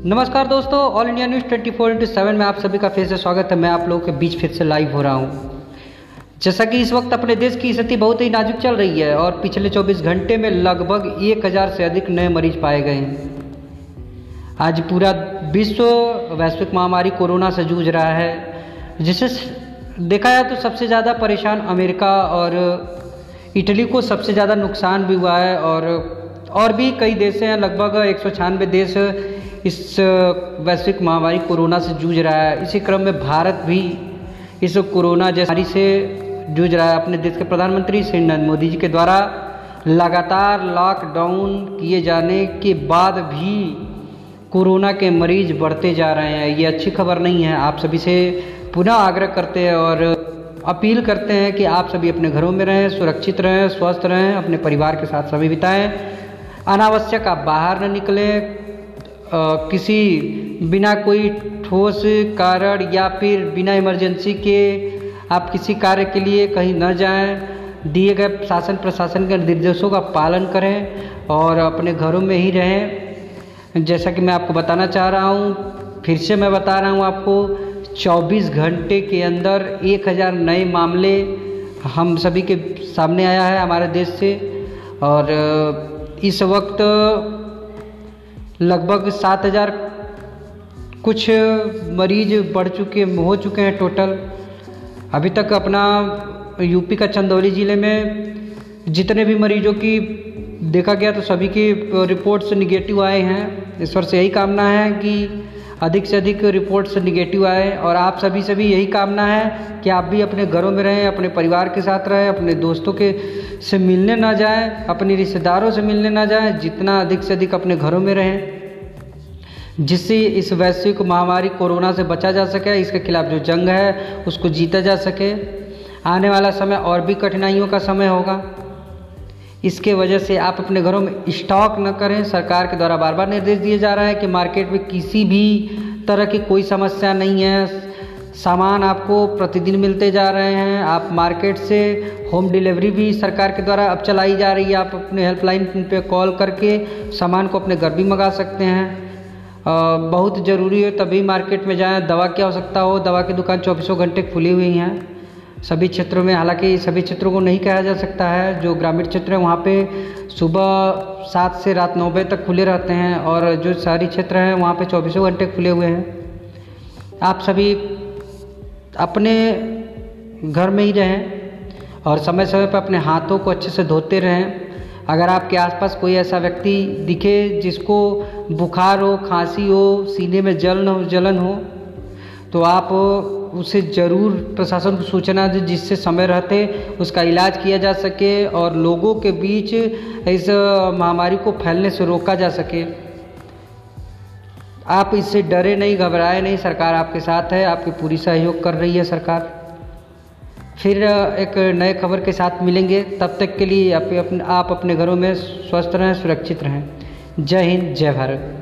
नमस्कार दोस्तों all India news twenty four into seven में आप सभी का फिर से स्वागत है। मैं आप लोगों के बीच फिर से लाइव हो रहा हूँ। जैसा कि इस वक्त अपने देश की स्थिति बहुत ही नाजुक चल रही है और पिछले 24 घंटे में लगभग एक हज़ार से अधिक नए मरीज़ पाए गए हैं। आज पूरा विश्व वैश्विक महामारी कोरोना से जूझ रहा है, जिसे देखा जाए तो सबसे ज़्यादा परेशान अमेरिका और इटली को सबसे ज़्यादा नुकसान भी हुआ है और और भी कई देश हैं, लगभग एक सौ छियानबे देश इस वैश्विक महामारी कोरोना से जूझ रहा है। इसी क्रम में भारत भी इस कोरोना जैसी से जूझ रहा है। अपने देश के प्रधानमंत्री श्री नरेंद्र मोदी जी के द्वारा लगातार लॉकडाउन किए जाने के बाद भी कोरोना के मरीज़ बढ़ते जा रहे हैं। ये अच्छी खबर नहीं है। आप सभी से पुनः आग्रह करते हैं और अपील करते हैं कि आप सभी अपने घरों में रहें, सुरक्षित रहें, स्वस्थ रहें, अपने परिवार के साथ सभी बिताएँ। अनावश्यक आप बाहर न निकलें किसी बिना कोई ठोस कारण या फिर बिना इमरजेंसी के आप किसी कार्य के लिए कहीं न जाएँ, दिए गए शासन प्रशासन के निर्देशों का पालन करें और अपने घरों में ही रहें। जैसा कि मैं आपको बताना चाह रहा हूँ, फिर से मैं बता रहा हूँ आपको 24 घंटे के अंदर 1000 नए मामले हम सभी के सामने आया है हमारे देश से और इस वक्त लगभग सात हज़ार कुछ मरीज़ बढ़ चुके, हो चुके हैं टोटल। अभी तक अपना यूपी का चंदौली ज़िले में जितने भी मरीजों की देखा गया तो सभी की रिपोर्ट्स निगेटिव आए हैं। ईश्वर से यही कामना है कि अधिक से अधिक रिपोर्ट्स निगेटिव आए और आप सभी से भी यही कामना है कि आप भी अपने घरों में रहें, अपने परिवार के साथ रहें, अपने दोस्तों के से मिलने ना जाएँ, अपने रिश्तेदारों से मिलने ना जाएँ, जितना अधिक से अधिक अपने घरों में रहें, जिससे इस वैश्विक महामारी कोरोना से बचा जा सके, इसके खिलाफ जो जंग है, उसको जीता जा सके। आने वाला समय और भी कठिनाइयों का समय होगा। इसके वजह से आप अपने घरों में स्टॉक न करें। सरकार के द्वारा बार बार निर्देश दिए जा रहा है कि मार्केट में किसी भी तरह की कोई समस्या नहीं है। सामान आपको प्रतिदिन मिलते जा रहे हैं। आप मार्केट से होम डिलीवरी भी सरकार के द्वारा अब चलाई जा रही है। आप अपने हेल्पलाइन पे कॉल करके सामान को अपने घर भी मंगा सकते हैं। बहुत ज़रूरी है तभी मार्केट में जाएँ। दवा की आवश्यकता हो। दवा की दुकान चौबीसों घंटे खुली हुई हैं। सभी क्षेत्रों में, हालाँकि सभी क्षेत्रों को नहीं कहा जा सकता है, जो ग्रामीण क्षेत्र है, वहाँ पे सुबह सात से रात नौ बजे तक खुले रहते हैं और जो शहरी क्षेत्र हैं, वहाँ पे चौबीसों घंटे खुले हुए हैं। आप सभी अपने घर में ही रहें और समय समय पर अपने हाथों को अच्छे से धोते रहें। अगर आपके आसपास कोई ऐसा व्यक्ति दिखे जिसको बुखार हो, खांसी हो, सीने में जलन हो जलन हो तो आप उसे ज़रूर प्रशासन को सूचना दें जिससे समय रहते, उसका इलाज किया जा सके और लोगों के बीच इस महामारी को फैलने से रोका जा सके। आप इससे डरे नहीं, घबराए नहीं, सरकार आपके साथ है, आपकी पूरी सहयोग कर रही है सरकार। फिर एक नए खबर के साथ मिलेंगे। तब तक के लिए आप अपने आप अपने घरों में स्वस्थ रहें, सुरक्षित रहें। जय हिंद, जय भारत।